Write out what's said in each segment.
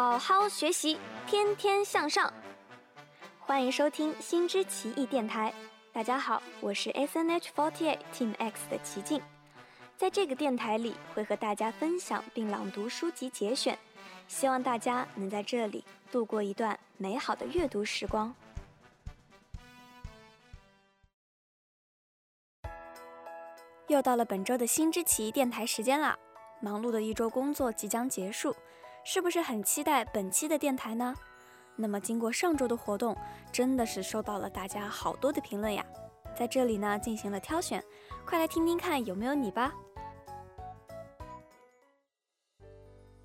好好学习，天天向上。欢迎收听新知奇异电台。大家好，我是 S N H forty eight Team X 的齐静。在这个电台里，会和大家分享并朗读书籍节选，希望大家能在这里度过一段美好的阅读时光。又到了本周的新知奇异电台时间啦！忙碌的一周工作即将结束，是不是很期待本期的电台呢？那么经过上周的活动，真的是收到了大家好多的评论呀，在这里呢进行了挑选，快来听听看有没有你吧。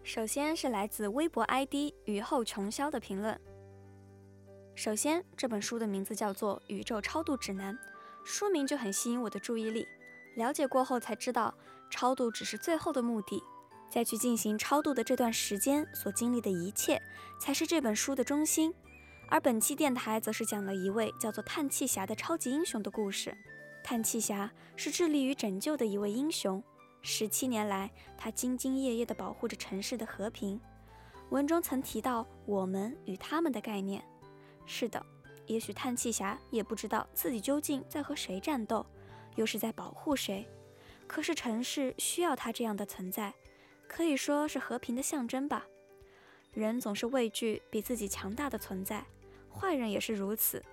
首先是来自微博 ID 雨后琼霄的评论。首先，这本书的名字叫做《宇宙超度指南》，书名就很吸引我的注意力。了解过后才知道，超度只是最后的目的，再去进行超度的这段时间所经历的一切，才是这本书的中心。而本期电台则是讲了一位叫做叹气侠的超级英雄的故事。叹气侠是致力于拯救的一位英雄，十七年来，他兢兢业业地保护着城市的和平。文中曾提到“我们与他们”的概念。是的，也许叹气侠也不知道自己究竟在和谁战斗。又是在保护谁？可是城市需要他这样的存在，可以说是和平的象征吧。人总是畏惧比自己强大的存在，坏人也是如此。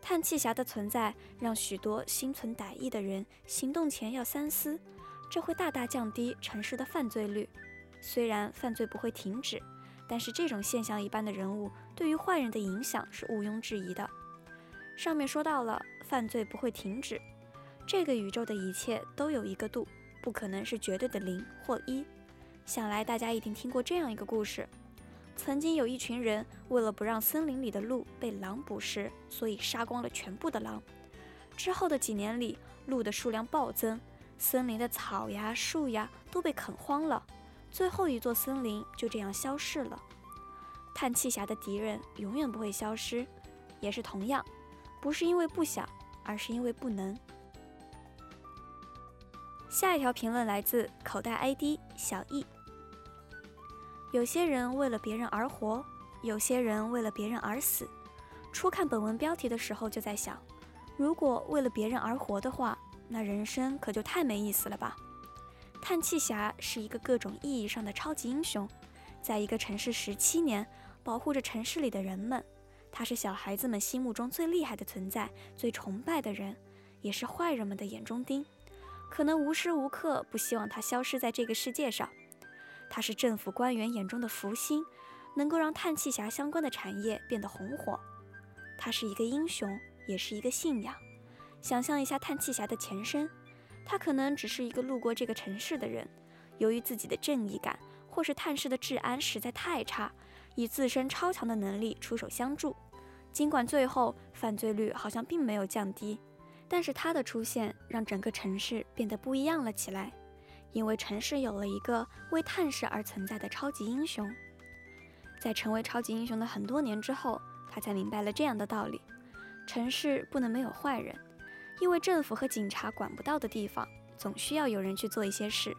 叹气侠的存在让许多心存歹意的人行动前要三思，这会大大降低城市的犯罪率。虽然犯罪不会停止，但是这种现象一般的人物对于坏人的影响是毋庸置疑的。上面说到了，犯罪不会停止。这个宇宙的一切都有一个度，不可能是绝对的零或一。想来大家一定听过这样一个故事：曾经有一群人为了不让森林里的鹿被狼捕食，所以杀光了全部的狼。之后的几年里，鹿的数量暴增，森林的草呀、树呀都被啃荒了，最后一座森林就这样消逝了。叹气侠的敌人永远不会消失，也是同样，不是因为不想，而是因为不能。下一条评论来自口袋 ID 小易。有些人为了别人而活，有些人为了别人而死。初看本文标题的时候就在想，如果为了别人而活的话，那人生可就太没意思了吧。叹气侠是一个各种意义上的超级英雄，在一个城市十七年，保护着城市里的人们。他是小孩子们心目中最厉害的存在，最崇拜的人，也是坏人们的眼中钉。可能无时无刻不希望他消失在这个世界上。他是政府官员眼中的福星，能够让叹气侠相关的产业变得红火。他是一个英雄，也是一个信仰。想象一下叹气侠的前身，他可能只是一个路过这个城市的人，由于自己的正义感，或是探视的治安实在太差，以自身超强的能力出手相助。尽管最后犯罪率好像并没有降低。但是他的出现让整个城市变得不一样了起来，因为城市有了一个为探视而存在的超级英雄。在成为超级英雄的很多年之后，他才明白了这样的道理：城市不能没有坏人，因为政府和警察管不到的地方，总需要有人去做一些事。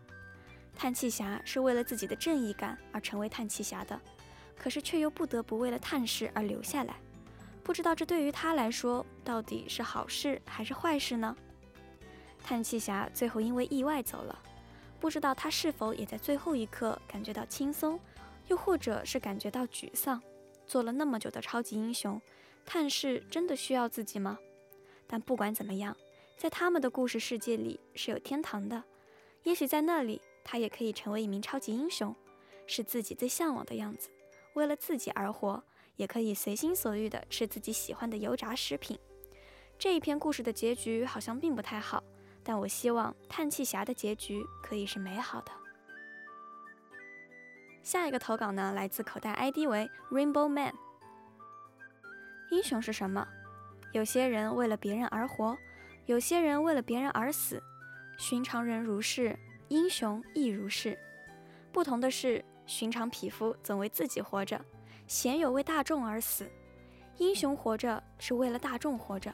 叹气侠是为了自己的正义感而成为叹气侠的，可是却又不得不为了探视而留下来。不知道这对于他来说到底是好事还是坏事呢？叹气侠最后因为意外走了，不知道他是否也在最后一刻感觉到轻松，又或者是感觉到沮丧。做了那么久的超级英雄，探视真的需要自己吗？但不管怎么样，在他们的故事世界里是有天堂的，也许在那里他也可以成为一名超级英雄，是自己最向往的样子，为了自己而活。也可以随心所欲地吃自己喜欢的油炸食品。这一篇故事的结局好像并不太好，但我希望叹气侠的结局可以是美好的。下一个投稿呢，来自口袋 ID 为 Rainbow Man。英雄是什么？有些人为了别人而活，有些人为了别人而死。寻常人如是，英雄亦如是。不同的是，寻常匹夫总为自己活着。鲜有为大众而死，英雄活着是为了大众活着，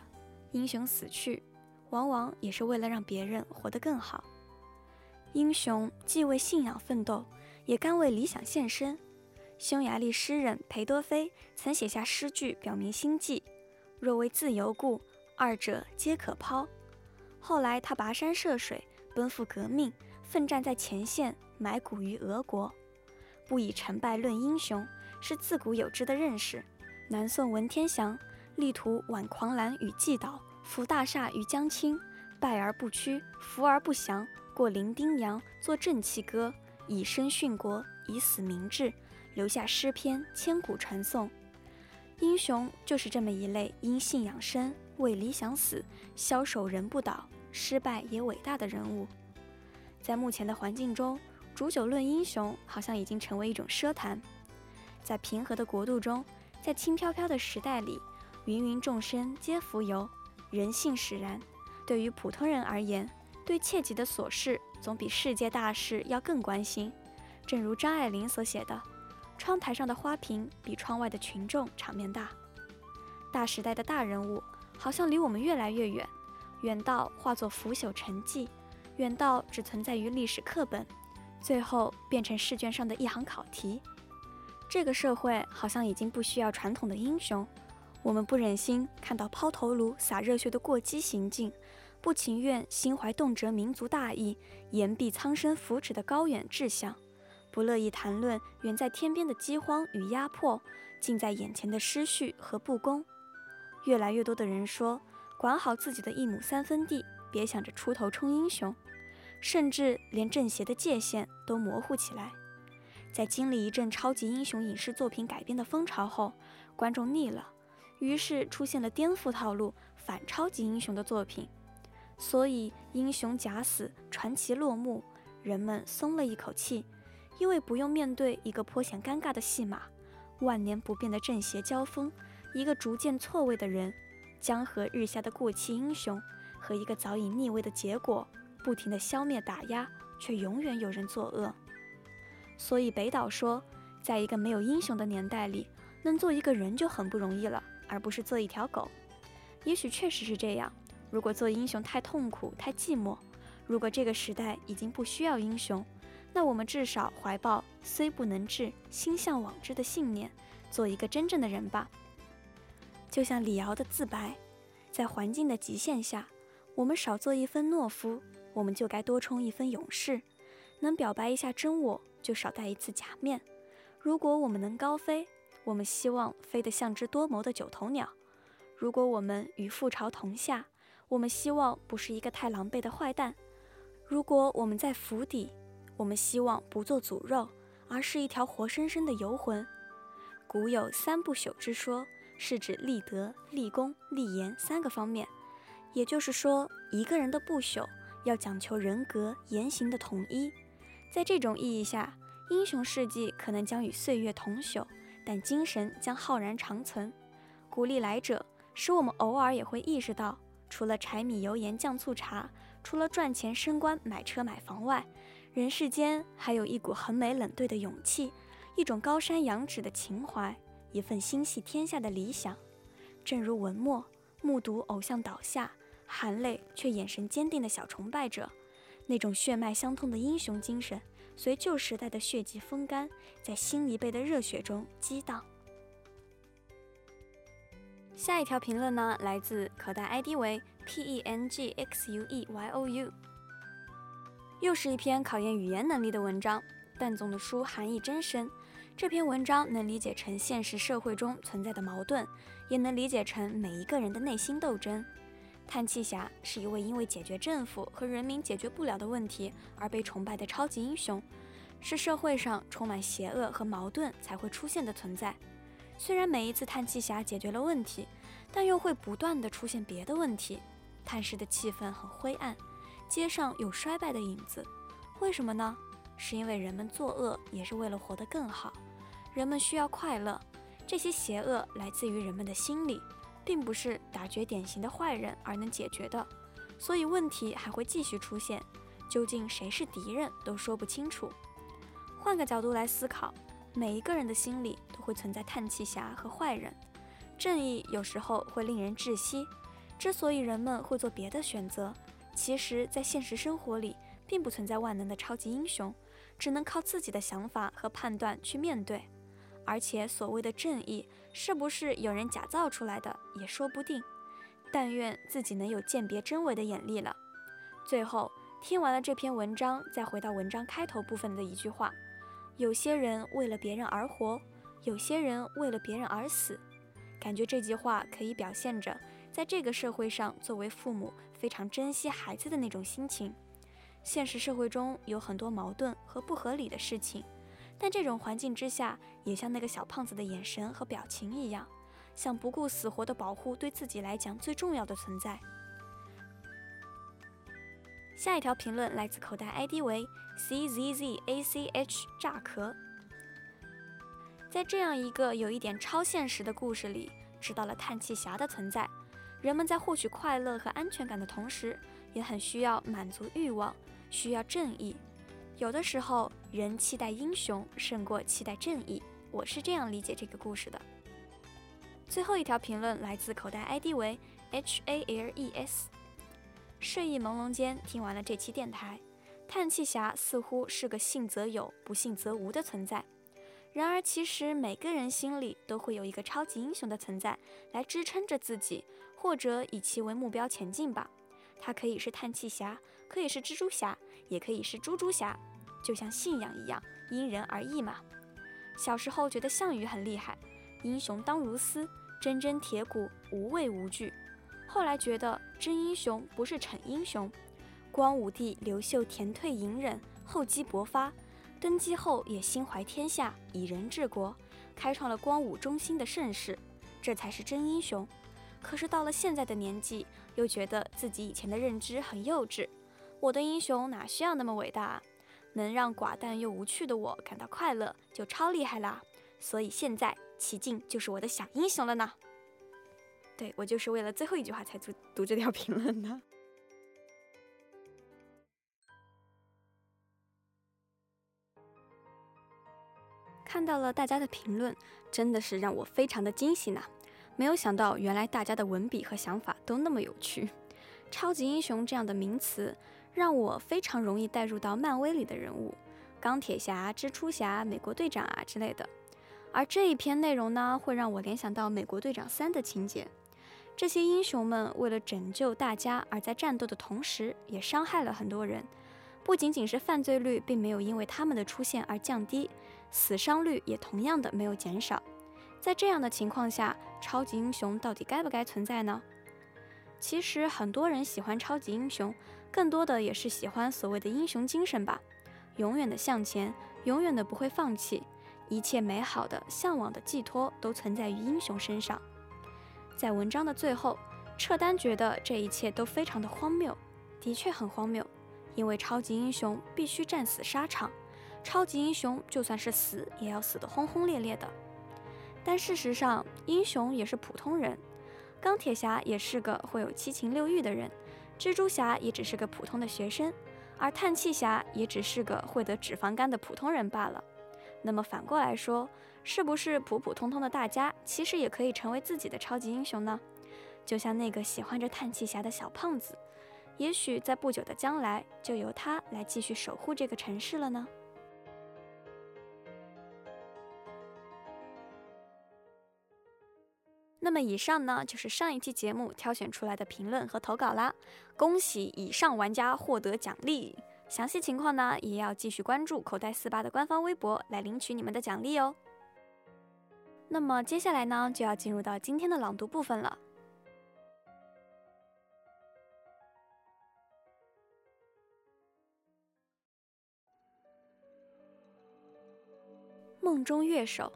英雄死去，往往也是为了让别人活得更好。英雄既为信仰奋斗，也甘为理想献身。匈牙利诗人裴多菲曾写下诗句表明心迹：“若为自由故，二者皆可抛。”后来他跋山涉水，奔赴革命，奋战在前线，埋骨于俄国。不以成败论英雄，是自古有之的认识。南宋文天祥力图挽狂澜与既倒，扶大厦于将倾，败而不屈，扶而不降，过零丁洋，作正气歌，以身殉国，以死明志，留下诗篇千古传颂。英雄就是这么一类因信仰生，为理想死，枭首人不倒，失败也伟大的人物。在目前的环境中，煮酒论英雄好像已经成为一种奢谈。在平和的国度中。在轻飘飘的时代里，芸芸众生皆浮游，人性使然。对于普通人而言，对切己的琐事总比世界大事要更关心。正如张爱玲所写的：“窗台上的花瓶比窗外的群众场面大。”大时代的大人物好像离我们越来越远，远到化作腐朽沉寂，远到只存在于历史课本，最后变成试卷上的一行考题。这个社会好像已经不需要传统的英雄，我们不忍心看到抛头颅、洒热血的过激行径，不情愿心怀动辄民族大义、言必苍生福祉的高远志向，不乐意谈论远在天边的饥荒与压迫，近在眼前的失序和不公。越来越多的人说，管好自己的一亩三分地，别想着出头冲英雄，甚至连正邪的界限都模糊起来。在经历一阵超级英雄影视作品改编的风潮后，观众腻了，于是出现了颠覆套路、反超级英雄的作品。所以英雄假死，传奇落幕，人们松了一口气，因为不用面对一个颇显尴尬的戏码：万年不变的正邪交锋，一个逐渐错位的人，江河日下的过气英雄，和一个早已逆位的结果，不停的消灭打压，却永远有人作恶。所以北岛说，在一个没有英雄的年代里，能做一个人就很不容易了，而不是做一条狗。也许确实是这样。如果做英雄太痛苦、太寂寞，如果这个时代已经不需要英雄，那我们至少怀抱虽不能至，心向往之的信念，做一个真正的人吧。就像李敖的自白，在环境的极限下，我们少做一分懦夫，我们就该多充一分勇士。能表白一下真我。就少戴一次假面。如果我们能高飞，我们希望飞得像只多谋的九头鸟；如果我们与覆巢同下，我们希望不是一个太狼狈的坏蛋；如果我们在府邸，我们希望不做祖肉，而是一条活生生的游魂。古有三不朽之说，是指立德、立功、立言三个方面。也就是说，一个人的不朽要讲求人格言行的统一。在这种意义下，英雄事迹可能将与岁月同朽，但精神将浩然长存。鼓励来者，使我们偶尔也会意识到，除了柴米油盐酱醋茶，除了赚钱升官买车买房外，人世间还有一股横眉冷对的勇气，一种高山仰止的情怀，一份心系天下的理想。正如文末目睹偶像倒下，含泪却眼神坚定的小崇拜者。那种血脉相通的英雄精神，随旧时代的血迹风干，在新一辈的热血中激荡。下一条评论呢，来自可带 ID 为 P E N G X U E Y O U，又是一篇考验语言能力的文章。但总的书含义真深，这篇文章能理解成现实社会中存在的矛盾，也能理解成每一个人的内心斗争。叹气侠是一位因为解决政府和人民解决不了的问题而被崇拜的超级英雄，是社会上充满邪恶和矛盾才会出现的存在。虽然每一次叹气侠解决了问题，但又会不断的出现别的问题。叹世的气氛很灰暗，街上有衰败的影子。为什么呢？是因为人们作恶也是为了活得更好，人们需要快乐，这些邪恶来自于人们的心理。并不是打绝典型的坏人而能解决的，所以问题还会继续出现。究竟谁是敌人都说不清楚。换个角度来思考，每一个人的心里都会存在叹气侠和坏人。正义有时候会令人窒息。之所以人们会做别的选择，其实，在现实生活里并不存在万能的超级英雄，只能靠自己的想法和判断去面对。而且所谓的正义，是不是有人假造出来的也说不定。但愿自己能有鉴别真伪的眼力了。最后，听完了这篇文章，再回到文章开头部分的一句话：有些人为了别人而活，有些人为了别人而死。感觉这句话可以表现着，在这个社会上，作为父母非常珍惜孩子的那种心情。现实社会中有很多矛盾和不合理的事情，但这种环境之下，也像那个小胖子的眼神和表情一样，像不顾死活的保护对自己来讲最重要的存在。下一条评论来自口袋 ID 为 czzach 炸壳。在这样一个有一点超现实的故事里，知道了叹气侠的存在。人们在获取快乐和安全感的同时，也很需要满足欲望，需要正义。有的时候，人期待英雄胜过期待正义。我是这样理解这个故事的。最后一条评论来自口袋 ID 为 hales。睡意朦胧间，听完了这期电台，叹气侠似乎是个信则有，不信则无的存在。然而，其实每个人心里都会有一个超级英雄的存在，来支撑着自己，或者以其为目标前进吧。他可以是叹气侠，可以是蜘蛛侠，也可以是猪猪侠，就像信仰一样，因人而异嘛。小时候觉得项羽很厉害，英雄当如斯，铮铮铁骨，无畏无惧。后来觉得真英雄不是逞英雄，光武帝刘秀田退隐忍，厚积薄发。登基后也心怀天下，以人治国，开创了光武中兴的盛世，这才是真英雄。可是到了现在的年纪，又觉得自己以前的认知很幼稚。我的英雄哪需要那么伟大？能让寡淡又无趣的我感到快乐，就超厉害啦。所以现在齐静就是我的小英雄了呢。对我就是为了最后一句话才读读这条 评论的。看到了大家的评论，真的是让我非常的惊喜呢。没有想到，原来大家的文笔和想法都那么有趣。超级英雄这样的名词，让我非常容易带入到漫威里的人物，钢铁侠、蜘蛛侠、美国队长啊之类的。而这一篇内容呢，会让我联想到美国队长三的情节。这些英雄们为了拯救大家而在战斗的同时，也伤害了很多人。不仅仅是犯罪率并没有因为他们的出现而降低。死伤率也同样的没有减少，在这样的情况下，超级英雄到底该不该存在呢？其实很多人喜欢超级英雄，更多的也是喜欢所谓的英雄精神吧，永远的向前，永远的不会放弃，一切美好的、向往的寄托都存在于英雄身上。在文章的最后，撤单觉得这一切都非常的荒谬，的确很荒谬，因为超级英雄必须战死沙场。超级英雄就算是死，也要死得轰轰烈烈的。但事实上，英雄也是普通人。钢铁侠也是个会有七情六欲的人，蜘蛛侠也只是个普通的学生，而叹气侠也只是个会得脂肪肝的普通人罢了。那么反过来说，是不是普普通通的大家，其实也可以成为自己的超级英雄呢？就像那个喜欢着叹气侠的小胖子，也许在不久的将来，就由他来继续守护这个城市了呢？那么以上呢，就是上一期节目挑选出来的评论和投稿啦。恭喜以上玩家获得奖励，详细情况呢，也要继续关注口袋四八的官方微博来领取你们的奖励哦。那么接下来呢，就要进入到今天的朗读部分了。梦中乐手。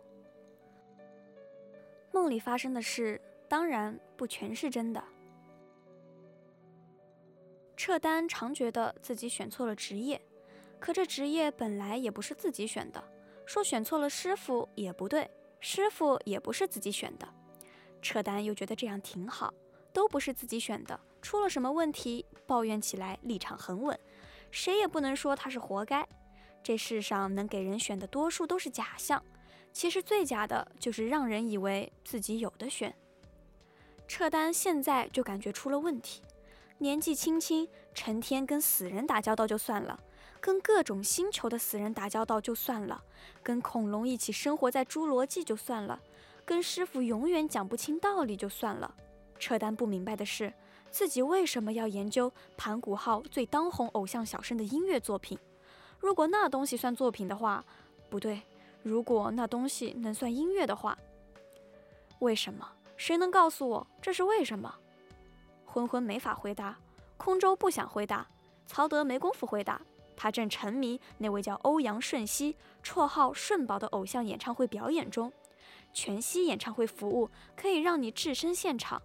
梦里发生的事，当然不全是真的。撤单常觉得自己选错了职业，可这职业本来也不是自己选的。说选错了师傅也不对，师傅也不是自己选的。撤单又觉得这样挺好，都不是自己选的，出了什么问题，抱怨起来立场很稳，谁也不能说他是活该。这世上能给人选的多数都是假象。其实最假的就是让人以为自己有的选。撤单现在就感觉出了问题，年纪轻轻，成天跟死人打交道就算了，跟各种星球的死人打交道就算了，跟恐龙一起生活在侏罗纪就算了，跟师傅永远讲不清道理就算了。扯丹不明白的是，自己为什么要研究盘古号最当红偶像小生的音乐作品？如果那东西算作品的话，不对，如果那东西能算音乐的话，为什么？谁能告诉我这是为什么？昏昏没法回答，空舟不想回答，曹德没工夫回答，他正沉迷那位叫欧阳顺熙，绰号顺宝的偶像演唱会表演中。全息演唱会服务可以让你置身现场。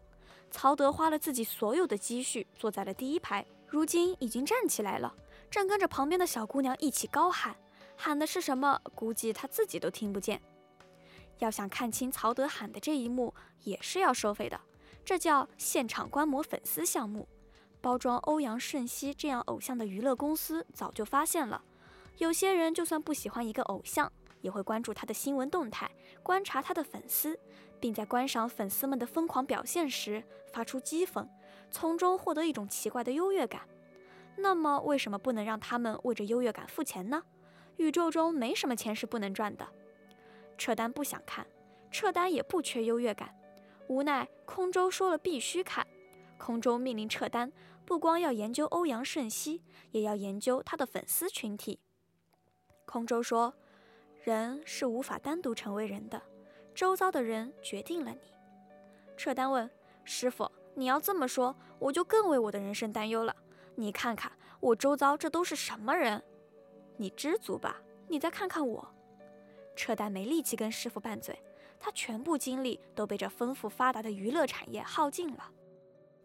曹德花了自己所有的积蓄，坐在了第一排，如今已经站起来了，正跟着旁边的小姑娘一起高喊，喊的是什么？估计他自己都听不见。要想看清曹德喊的这一幕，也是要收费的，这叫现场观摩粉丝项目。包装欧阳顺熙这样偶像的娱乐公司早就发现了，有些人就算不喜欢一个偶像，也会关注他的新闻动态，观察他的粉丝。并在观赏粉丝们的疯狂表现时发出讥讽，从中获得一种奇怪的优越感。那么，为什么不能让他们为这优越感付钱呢？宇宙中没什么钱是不能赚的。撤单不想看，撤单也不缺优越感。无奈空舟说了必须看，空舟命令撤单，不光要研究欧阳瞬息，也要研究他的粉丝群体。空舟说：“人是无法单独成为人的。”周遭的人决定了你。撤单问师傅：“你要这么说，我就更为我的人生担忧了。你看看我周遭这都是什么人？你知足吧。你再看看我。”扯淡没力气跟师傅拌嘴，他全部精力都被这丰富发达的娱乐产业耗尽了。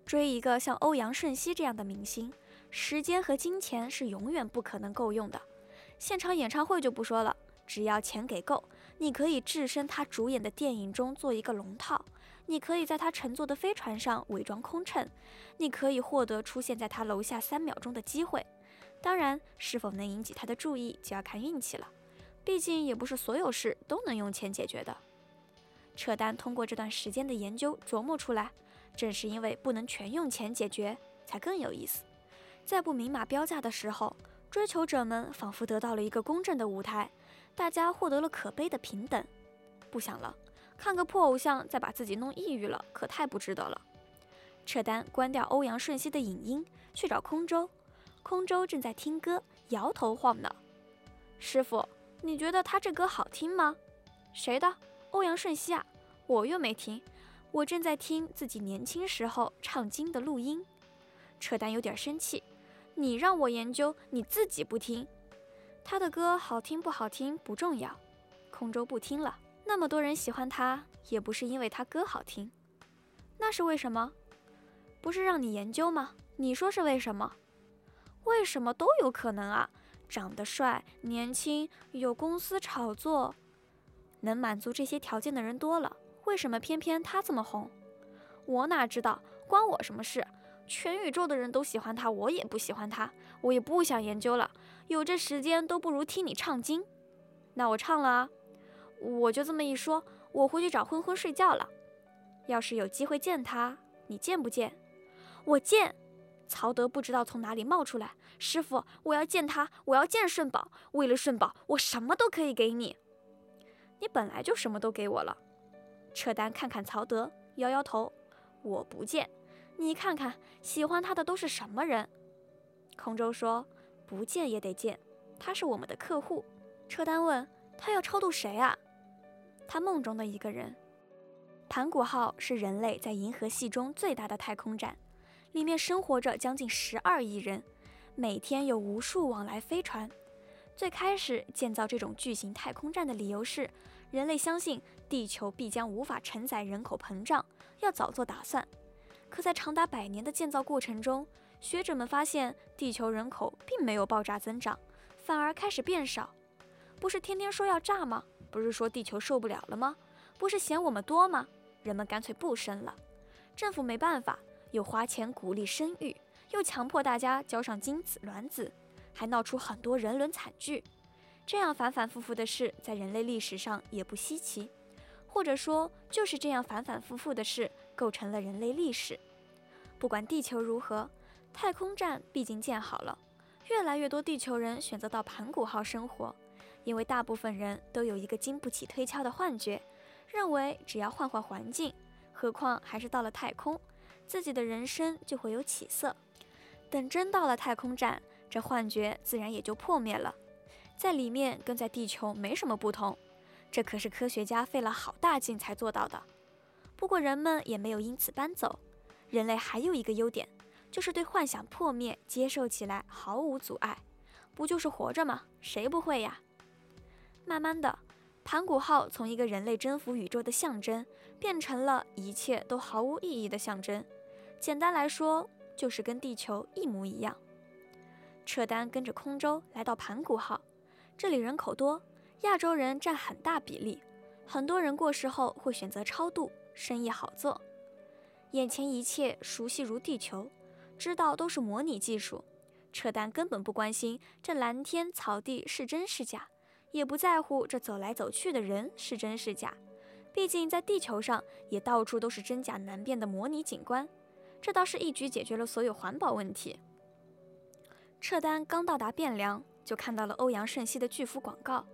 追一个像欧阳顺熙这样的明星，时间和金钱是永远不可能够用的。现场演唱会就不说了，只要钱给够。你可以置身他主演的电影中做一个龙套，你可以在他乘坐的飞船上伪装空乘，你可以获得出现在他楼下三秒钟的机会。当然，是否能引起他的注意就要看运气了，毕竟也不是所有事都能用钱解决的。扯单通过这段时间的研究琢磨出来，正是因为不能全用钱解决，才更有意思。在不明码标价的时候，追求者们仿佛得到了一个公正的舞台。大家获得了可悲的平等。不想了，看个破偶像再把自己弄抑郁了，可太不值得了。撤单，关掉欧阳瞬息的影音，去找空舟。空舟正在听歌，摇头晃脑。师傅，你觉得他这歌好听吗？谁的？欧阳顺熙啊？我又没听，我正在听自己年轻时候唱经的录音。扯淡有点生气，你让我研究，你自己不听。他的歌好听不好听不重要，空舟不听了。那么多人喜欢他，也不是因为他歌好听，那是为什么？不是让你研究吗？你说是为什么？为什么都有可能啊？长得帅、年轻、有公司炒作，能满足这些条件的人多了，为什么偏偏他这么红？我哪知道，关我什么事？全宇宙的人都喜欢他，我也不喜欢他，我也不想研究了。有这时间都不如听你唱经。那我唱了啊，我就这么一说，我回去找昏昏睡觉了。要是有机会见他，你见不见？我见。曹德不知道从哪里冒出来，师傅，我要见他，我要见顺宝。为了顺宝，我什么都可以给你。你本来就什么都给我了。车丹看看曹德，摇摇头，我不见。你看看，喜欢他的都是什么人？空舟说：“不见也得见，他是我们的客户。”车丹问：“他要超度谁啊？”他梦中的一个人。盘古号是人类在银河系中最大的太空站，里面生活着将近十二亿人，每天有无数往来飞船。最开始建造这种巨型太空站的理由是，人类相信地球必将无法承载人口膨胀，要早做打算。可在长达百年的建造过程中，学者们发现地球人口并没有爆炸增长，反而开始变少。不是天天说要炸吗？不是说地球受不了了吗？不是嫌我们多吗？人们干脆不生了。政府没办法，又花钱鼓励生育，又强迫大家交上精子卵子，还闹出很多人伦惨剧。这样反反复复的事，在人类历史上也不稀奇。或者说，就是这样反反复复的事。构成了人类历史。不管地球如何，太空站毕竟建好了，越来越多地球人选择到盘古号生活，因为大部分人都有一个经不起推敲的幻觉，认为只要换换环境，何况还是到了太空，自己的人生就会有起色。等真到了太空站，这幻觉自然也就破灭了，在里面跟在地球没什么不同。这可是科学家费了好大劲才做到的。不过人们也没有因此搬走，人类还有一个优点。就是对幻想破灭接受起来毫无阻碍，不就是活着吗？谁不会呀？慢慢的，盘古号从一个人类征服宇宙的象征，变成了一切都毫无意义的象征。简单来说，就是跟地球一模一样。撤单跟着空舟来到盘古号，这里人口多，亚洲人占很大比例，很多人过世后会选择超度，生意好做。眼前一切熟悉如地球。知道都是模拟技术，扯淡根本不关心这蓝天草地是真是假，也不在乎这走来走去的人是真是假。毕竟在地球上也到处都是真假难辨的模拟景观，这倒是一举解决了所有环保问题。撤单刚到达汴梁，就看到了欧阳胜熙的巨幅广告，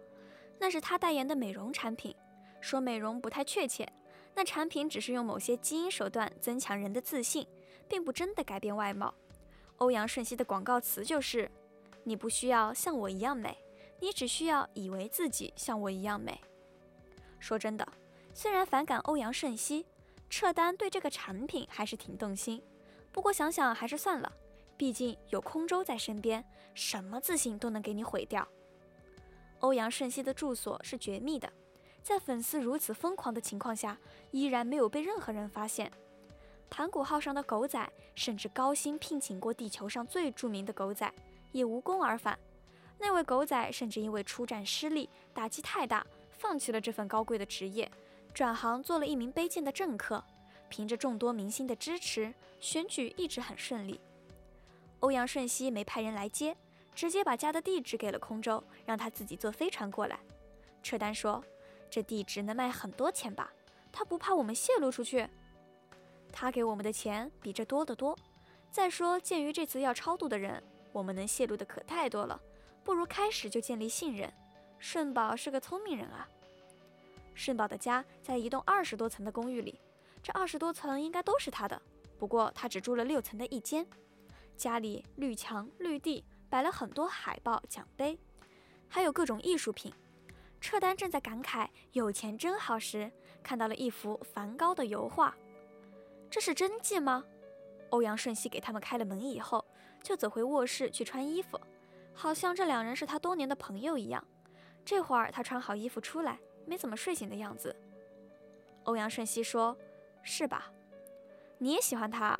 那是他代言的美容产品，说美容不太确切，那产品只是用某些基因手段增强人的自信。并不真的改变外貌。欧阳瞬息的广告词就是：“你不需要像我一样美，你只需要以为自己像我一样美。”说真的，虽然反感欧阳瞬息，撤单对这个产品还是挺动心。不过想想还是算了，毕竟有空舟在身边，什么自信都能给你毁掉。欧阳瞬息的住所是绝密的，在粉丝如此疯狂的情况下，依然没有被任何人发现。盘古号上的狗仔甚至高薪聘请过地球上最著名的狗仔，也无功而返。那位狗仔甚至因为出战失利，打击太大，放弃了这份高贵的职业，转行做了一名卑贱的政客。凭着众多明星的支持，选举一直很顺利。欧阳瞬息没派人来接，直接把家的地址给了空舟，让他自己坐飞船过来。车丹说：“这地址能卖很多钱吧？他不怕我们泄露出去？”他给我们的钱比这多得多。再说，鉴于这次要超度的人，我们能泄露的可太多了，不如开始就建立信任。顺宝是个聪明人啊。顺宝的家在一栋二十多层的公寓里，这二十多层应该都是他的，不过他只住了六层的一间。家里绿墙绿地，摆了很多海报、奖杯，还有各种艺术品。撤单正在感慨有钱真好时，看到了一幅梵高的油画。这是真迹吗？欧阳顺熙给他们开了门以后，就走回卧室去穿衣服，好像这两人是他多年的朋友一样。这会儿他穿好衣服出来，没怎么睡醒的样子。欧阳顺熙说：“是吧？你也喜欢他？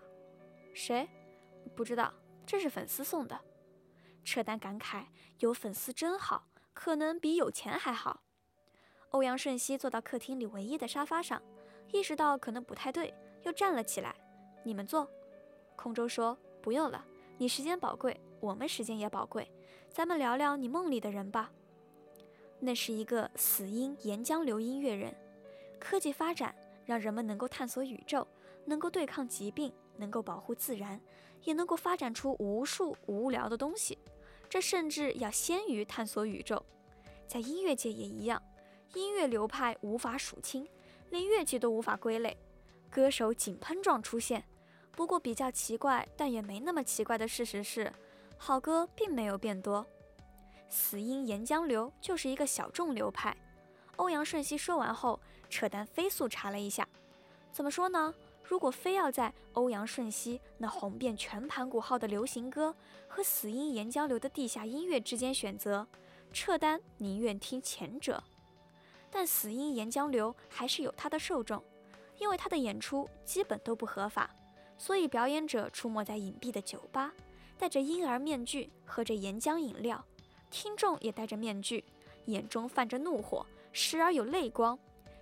谁？不知道，这是粉丝送的。”车丹感慨：“有粉丝真好，可能比有钱还好。”欧阳顺熙坐到客厅里唯一的沙发上，意识到可能不太对。又站了起来，你们坐。空舟说：“不用了，你时间宝贵，我们时间也宝贵，咱们聊聊你梦里的人吧。”那是一个死因岩浆流音乐人。科技发展让人们能够探索宇宙，能够对抗疾病，能够保护自然，也能够发展出无数无聊的东西。这甚至要先于探索宇宙。在音乐界也一样，音乐流派无法数清，连乐器都无法归类。歌手井喷状出现，不过比较奇怪，但也没那么奇怪的事实是，好歌并没有变多。死因岩浆流就是一个小众流派。欧阳顺熙说完后，扯淡飞速查了一下，怎么说呢？如果非要在欧阳顺熙那红遍全盘古号的流行歌和死因岩浆流的地下音乐之间选择，撤单宁愿听前者。但死因岩浆流还是有它的受众。因为他的演出基本都不合法，所以表演者出没在隐蔽的酒吧，戴着婴儿面具，喝着岩浆饮料；听众也戴着面具，眼中泛着怒火，时而有泪光。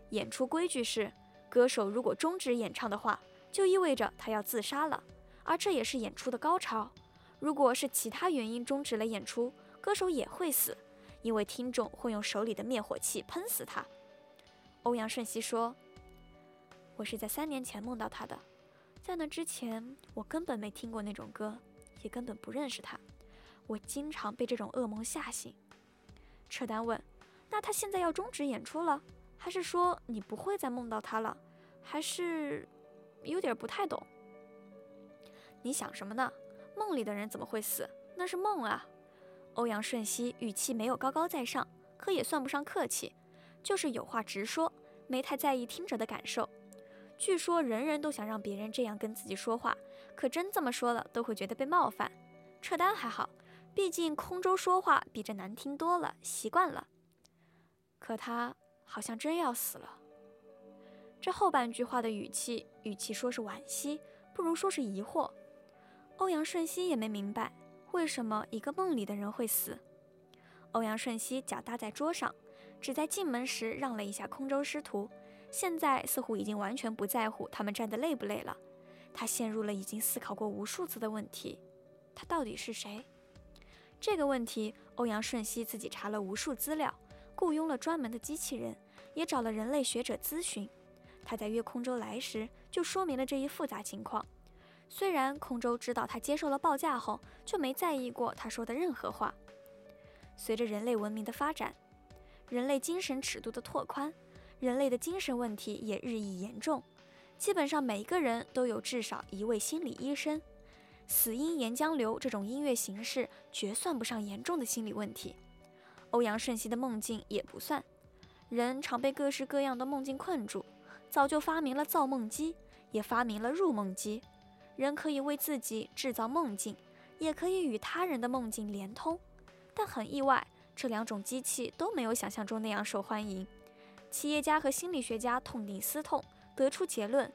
演出规矩是，歌手如果终止演唱的话，就意味着他要自杀了，而这也是演出的高潮。如果是其他原因终止了演出，歌手也会死，因为听众会用手里的灭火器喷死他。欧阳顺熙说。我是在三年前梦到他的，在那之前，我根本没听过那种歌，也根本不认识他。我经常被这种噩梦吓醒。扯丹问：“那他现在要终止演出了，还是说你不会再梦到他了？还是有点不太懂？你想什么呢？梦里的人怎么会死？那是梦啊！”欧阳瞬息语气没有高高在上，可也算不上客气，就是有话直说，没太在意听者的感受。据说人人都想让别人这样跟自己说话，可真这么说了，都会觉得被冒犯。撤单还好，毕竟空中说话比这难听多了，习惯了。可他好像真要死了。这后半句话的语气，与其说是惋惜，不如说是疑惑。欧阳顺熙也没明白，为什么一个梦里的人会死。欧阳顺熙脚搭在桌上，只在进门时让了一下空舟师徒，现在似乎已经完全不在乎他们站得累不累了。他陷入了已经思考过无数次的问题。他到底是谁？这个问题，欧阳瞬息自己查了无数资料，雇佣了专门的机器人，也找了人类学者咨询。他在约空舟来时就说明了这一复杂情况。虽然空舟知道他接受了报价后，就没在意过他说的任何话。随着人类文明的发展，人类精神尺度的拓宽，人类的精神问题也日益严重。基本上每一个人都有至少一位心理医生。死因岩浆流这种音乐形式绝算不上严重的心理问题，欧阳顺熙的梦境也不算。人常被各式各样的梦境困住，早就发明了造梦机，也发明了入梦机。人可以为自己制造梦境，也可以与他人的梦境连通。但很意外，这两种机器都没有想象中那样受欢迎。企业家和心理学家痛定思痛，得出结论：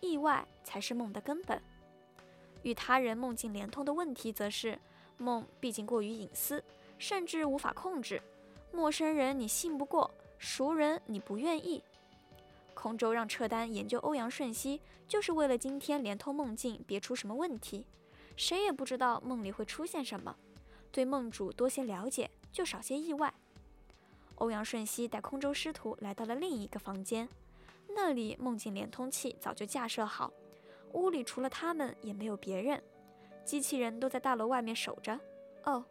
意外才是梦的根本。与他人梦境连通的问题，则是梦毕竟过于隐私，甚至无法控制。陌生人你信不过，熟人你不愿意。空舟让撤单研究欧阳瞬息，就是为了今天连通梦境别出什么问题。谁也不知道梦里会出现什么，对梦主多些了解，就少些意外。欧阳瞬息带空舟师徒来到了另一个房间，那里梦境连通器早就架设好。屋里除了他们也没有别人，机器人都在大楼外面守着。哦，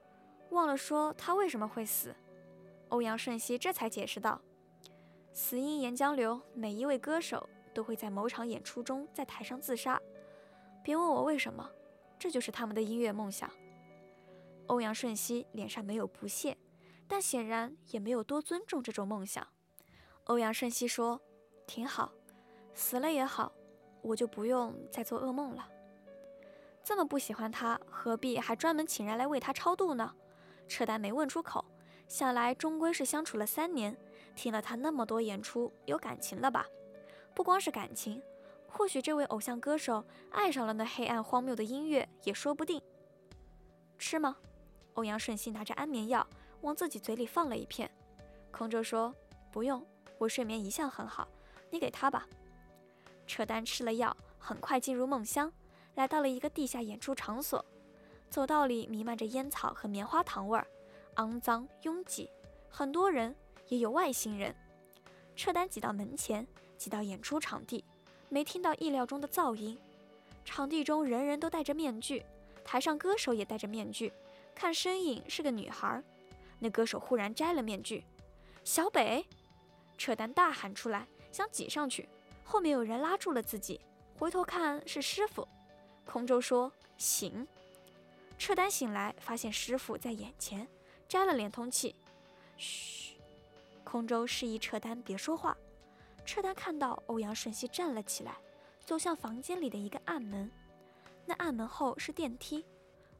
忘了说他为什么会死。欧阳顺熙这才解释道：“死因岩浆流，每一位歌手都会在某场演出中在台上自杀。别问我为什么，这就是他们的音乐梦想。”欧阳顺熙脸上没有不屑，但显然也没有多尊重这种梦想。欧阳顺熙说：“挺好，死了也好。”我就不用再做噩梦了。这么不喜欢他，何必还专门请人来为他超度呢？扯淡没问出口，想来终归是相处了三年，听了他那么多演出，有感情了吧？不光是感情，或许这位偶像歌手爱上了那黑暗荒谬的音乐也说不定。吃吗？欧阳顺熙拿着安眠药往自己嘴里放了一片。空舟说：“不用，我睡眠一向很好，你给他吧。”扯丹吃了药，很快进入梦乡，来到了一个地下演出场所。走道里弥漫着烟草和棉花糖味儿，肮脏拥挤，很多人，也有外星人。扯丹挤到门前，挤到演出场地，没听到意料中的噪音。场地中人人都戴着面具，台上歌手也戴着面具，看身影是个女孩。那歌手忽然摘了面具，小北，扯丹大喊出来，想挤上去。后面有人拉住了自己，回头看是师傅。空舟说：“醒。”撤单醒来，发现师傅在眼前，摘了连通器。嘘，空舟示意撤单别说话。撤单看到欧阳瞬息站了起来，走向房间里的一个暗门。那暗门后是电梯。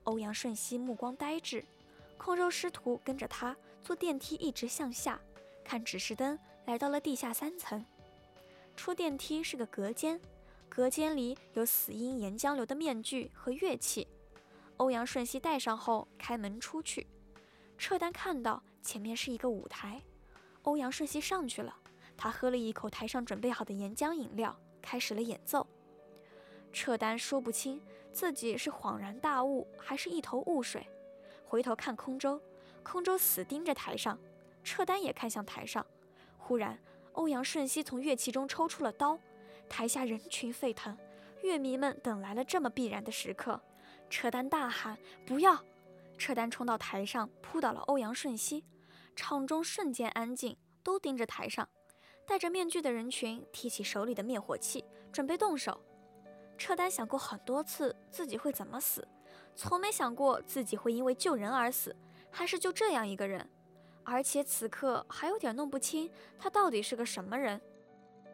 欧阳瞬息目光呆滞，空舟师徒跟着他坐电梯一直向下，看指示灯，来到了地下三层。出电梯是个隔间，隔间里有死因岩浆流的面具和乐器。欧阳顺熙戴上后，开门出去。撤单看到前面是一个舞台，欧阳顺熙上去了。他喝了一口台上准备好的岩浆饮料，开始了演奏。撤单说不清自己是恍然大悟，还是一头雾水。回头看空舟，空舟死盯着台上，撤单也看向台上。忽然。欧阳顺熙从乐器中抽出了刀，台下人群沸腾，乐迷们等来了这么必然的时刻。扯丹大喊：“不要！”车丹冲到台上，扑倒了欧阳顺熙，场中瞬间安静，都盯着台上。戴着面具的人群提起手里的灭火器，准备动手。车丹想过很多次自己会怎么死，从没想过自己会因为救人而死，还是就这样一个人。而且此刻还有点弄不清他到底是个什么人。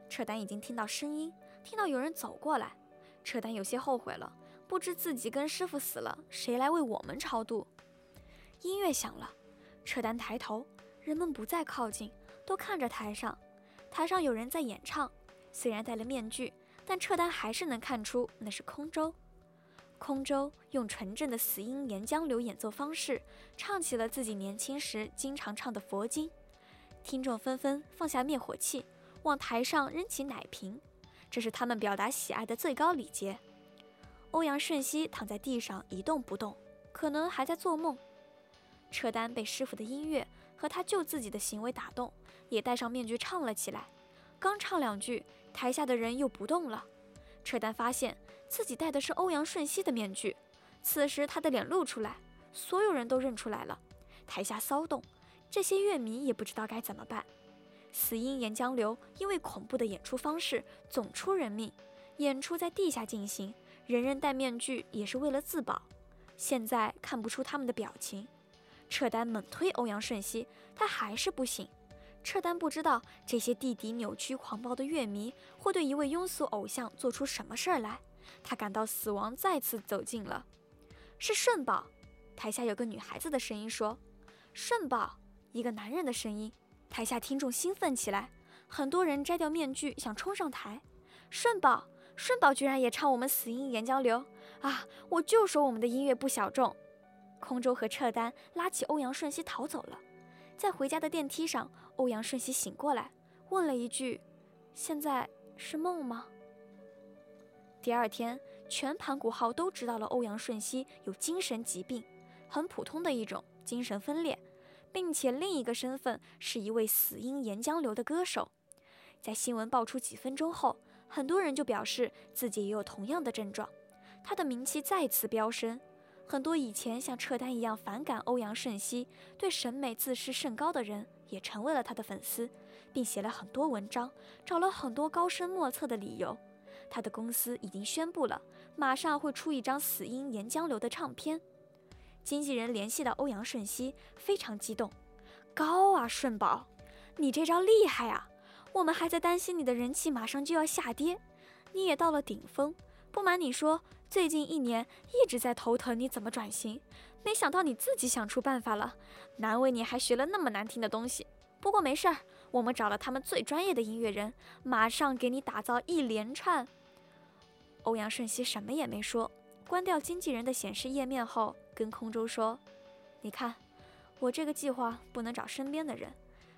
撤丹已经听到声音，听到有人走过来。撤丹有些后悔了，不知自己跟师傅死了，谁来为我们超度？音乐响了，撤丹抬头，人们不再靠近，都看着台上。台上有人在演唱，虽然戴了面具，但撤丹还是能看出那是空舟。空舟用纯正的死音岩浆流演奏方式，唱起了自己年轻时经常唱的佛经。听众纷纷放下灭火器，往台上扔起奶瓶，这是他们表达喜爱的最高礼节。欧阳顺熙躺在地上一动不动，可能还在做梦。车丹被师傅的音乐和他救自己的行为打动，也戴上面具唱了起来。刚唱两句，台下的人又不动了。车丹发现。自己戴的是欧阳瞬息的面具，此时他的脸露出来，所有人都认出来了。台下骚动，这些乐迷也不知道该怎么办。死因岩浆流因为恐怖的演出方式总出人命，演出在地下进行，人人戴面具也是为了自保。现在看不出他们的表情。撤丹猛推欧阳瞬息，他还是不醒。撤丹不知道这些地底扭曲狂暴的乐迷会对一位庸俗偶像做出什么事儿来。他感到死亡再次走近了，是顺宝。台下有个女孩子的声音说：“顺宝。”一个男人的声音。台下听众兴奋起来，很多人摘掉面具想冲上台。顺宝，顺宝居然也唱我们死因岩浆流啊！我就说我们的音乐不小众。空舟和撤丹拉起欧阳顺熙逃走了。在回家的电梯上，欧阳顺熙醒过来，问了一句：“现在是梦吗？”第二天，全盘古号都知道了欧阳瞬息有精神疾病，很普通的一种精神分裂，并且另一个身份是一位死因岩浆流的歌手。在新闻爆出几分钟后，很多人就表示自己也有同样的症状，他的名气再次飙升。很多以前像撤单一样反感欧阳瞬息、对审美自视甚高的人，也成为了他的粉丝，并写了很多文章，找了很多高深莫测的理由。他的公司已经宣布了，马上会出一张死因岩浆流的唱片。经纪人联系到欧阳顺熙，非常激动：“高啊，顺宝，你这招厉害啊！我们还在担心你的人气马上就要下跌，你也到了顶峰。不瞒你说，最近一年一直在头疼你怎么转型，没想到你自己想出办法了，难为你还学了那么难听的东西。不过没事儿。”我们找了他们最专业的音乐人，马上给你打造一连串。欧阳顺熙什么也没说，关掉经纪人的显示页面后，跟空舟说：“你看，我这个计划不能找身边的人，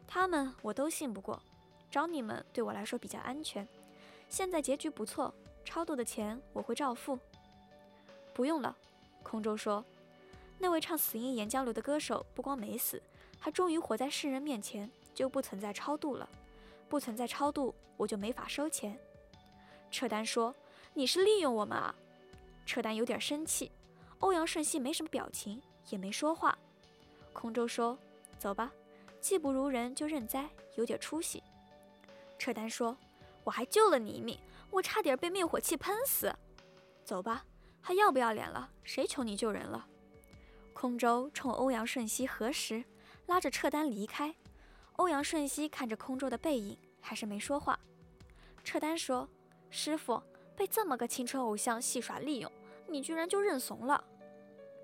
他们我都信不过，找你们对我来说比较安全。现在结局不错，超度的钱我会照付。”不用了，空舟说：“那位唱死因岩浆流的歌手不光没死，还终于活在世人面前。”就不存在超度了，不存在超度，我就没法收钱。撤丹说：“你是利用我们啊！”撤丹有点生气。欧阳顺熙没什么表情，也没说话。空舟说：“走吧，技不如人就认栽，有点出息。”撤丹说：“我还救了你一命，我差点被灭火器喷死。”走吧，还要不要脸了？谁求你救人了？空舟冲欧阳顺熙核实，拉着撤丹离开。欧阳瞬息看着空舟的背影，还是没说话。撤丹说：“师傅被这么个青春偶像戏耍利用，你居然就认怂了？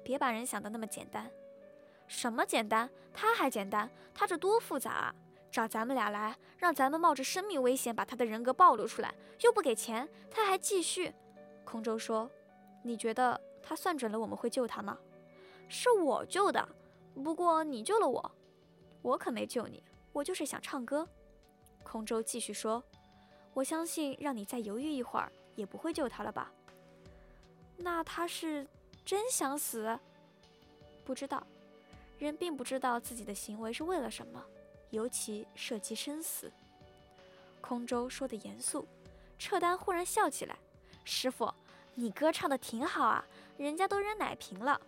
别把人想的那么简单。什么简单？他还简单？他这多复杂啊！找咱们俩来，让咱们冒着生命危险把他的人格暴露出来，又不给钱，他还继续。”空舟说：“你觉得他算准了我们会救他吗？是我救的，不过你救了我，我可没救你。”我就是想唱歌，空舟继续说：“我相信让你再犹豫一会儿，也不会救他了吧？那他是真想死？不知道，人并不知道自己的行为是为了什么，尤其涉及生死。”空舟说的严肃，撤单忽然笑起来：“师傅，你歌唱的挺好啊，人家都扔奶瓶了。”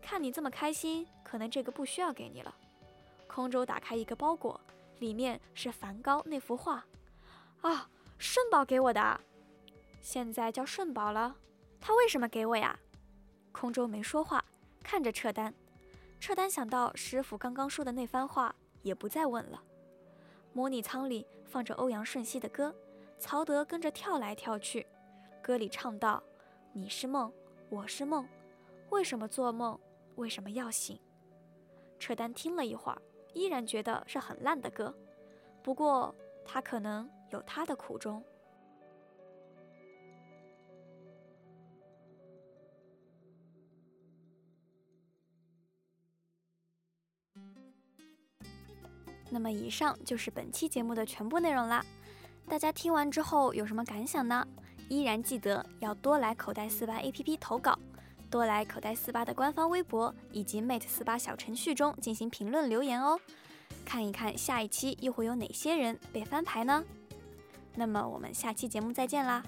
看你这么开心，可能这个不需要给你了。空舟打开一个包裹，里面是梵高那幅画。啊，顺宝给我的，现在叫顺宝了。他为什么给我呀？空舟没说话，看着撤单。撤单想到师傅刚刚说的那番话，也不再问了。模拟舱里放着欧阳顺熙的歌，曹德跟着跳来跳去。歌里唱道：“你是梦，我是梦，为什么做梦？为什么要醒？”撤单听了一会儿，依然觉得是很烂的歌。不过他可能有他的苦衷。那么以上就是本期节目的全部内容啦。大家听完之后有什么感想呢？依然记得要多来口袋四八 APP 投稿，多来口袋四八的官方微博以及 Mate 四八小程序中进行评论留言哦。看一看下一期又会有哪些人被翻牌呢？那么我们下期节目再见啦！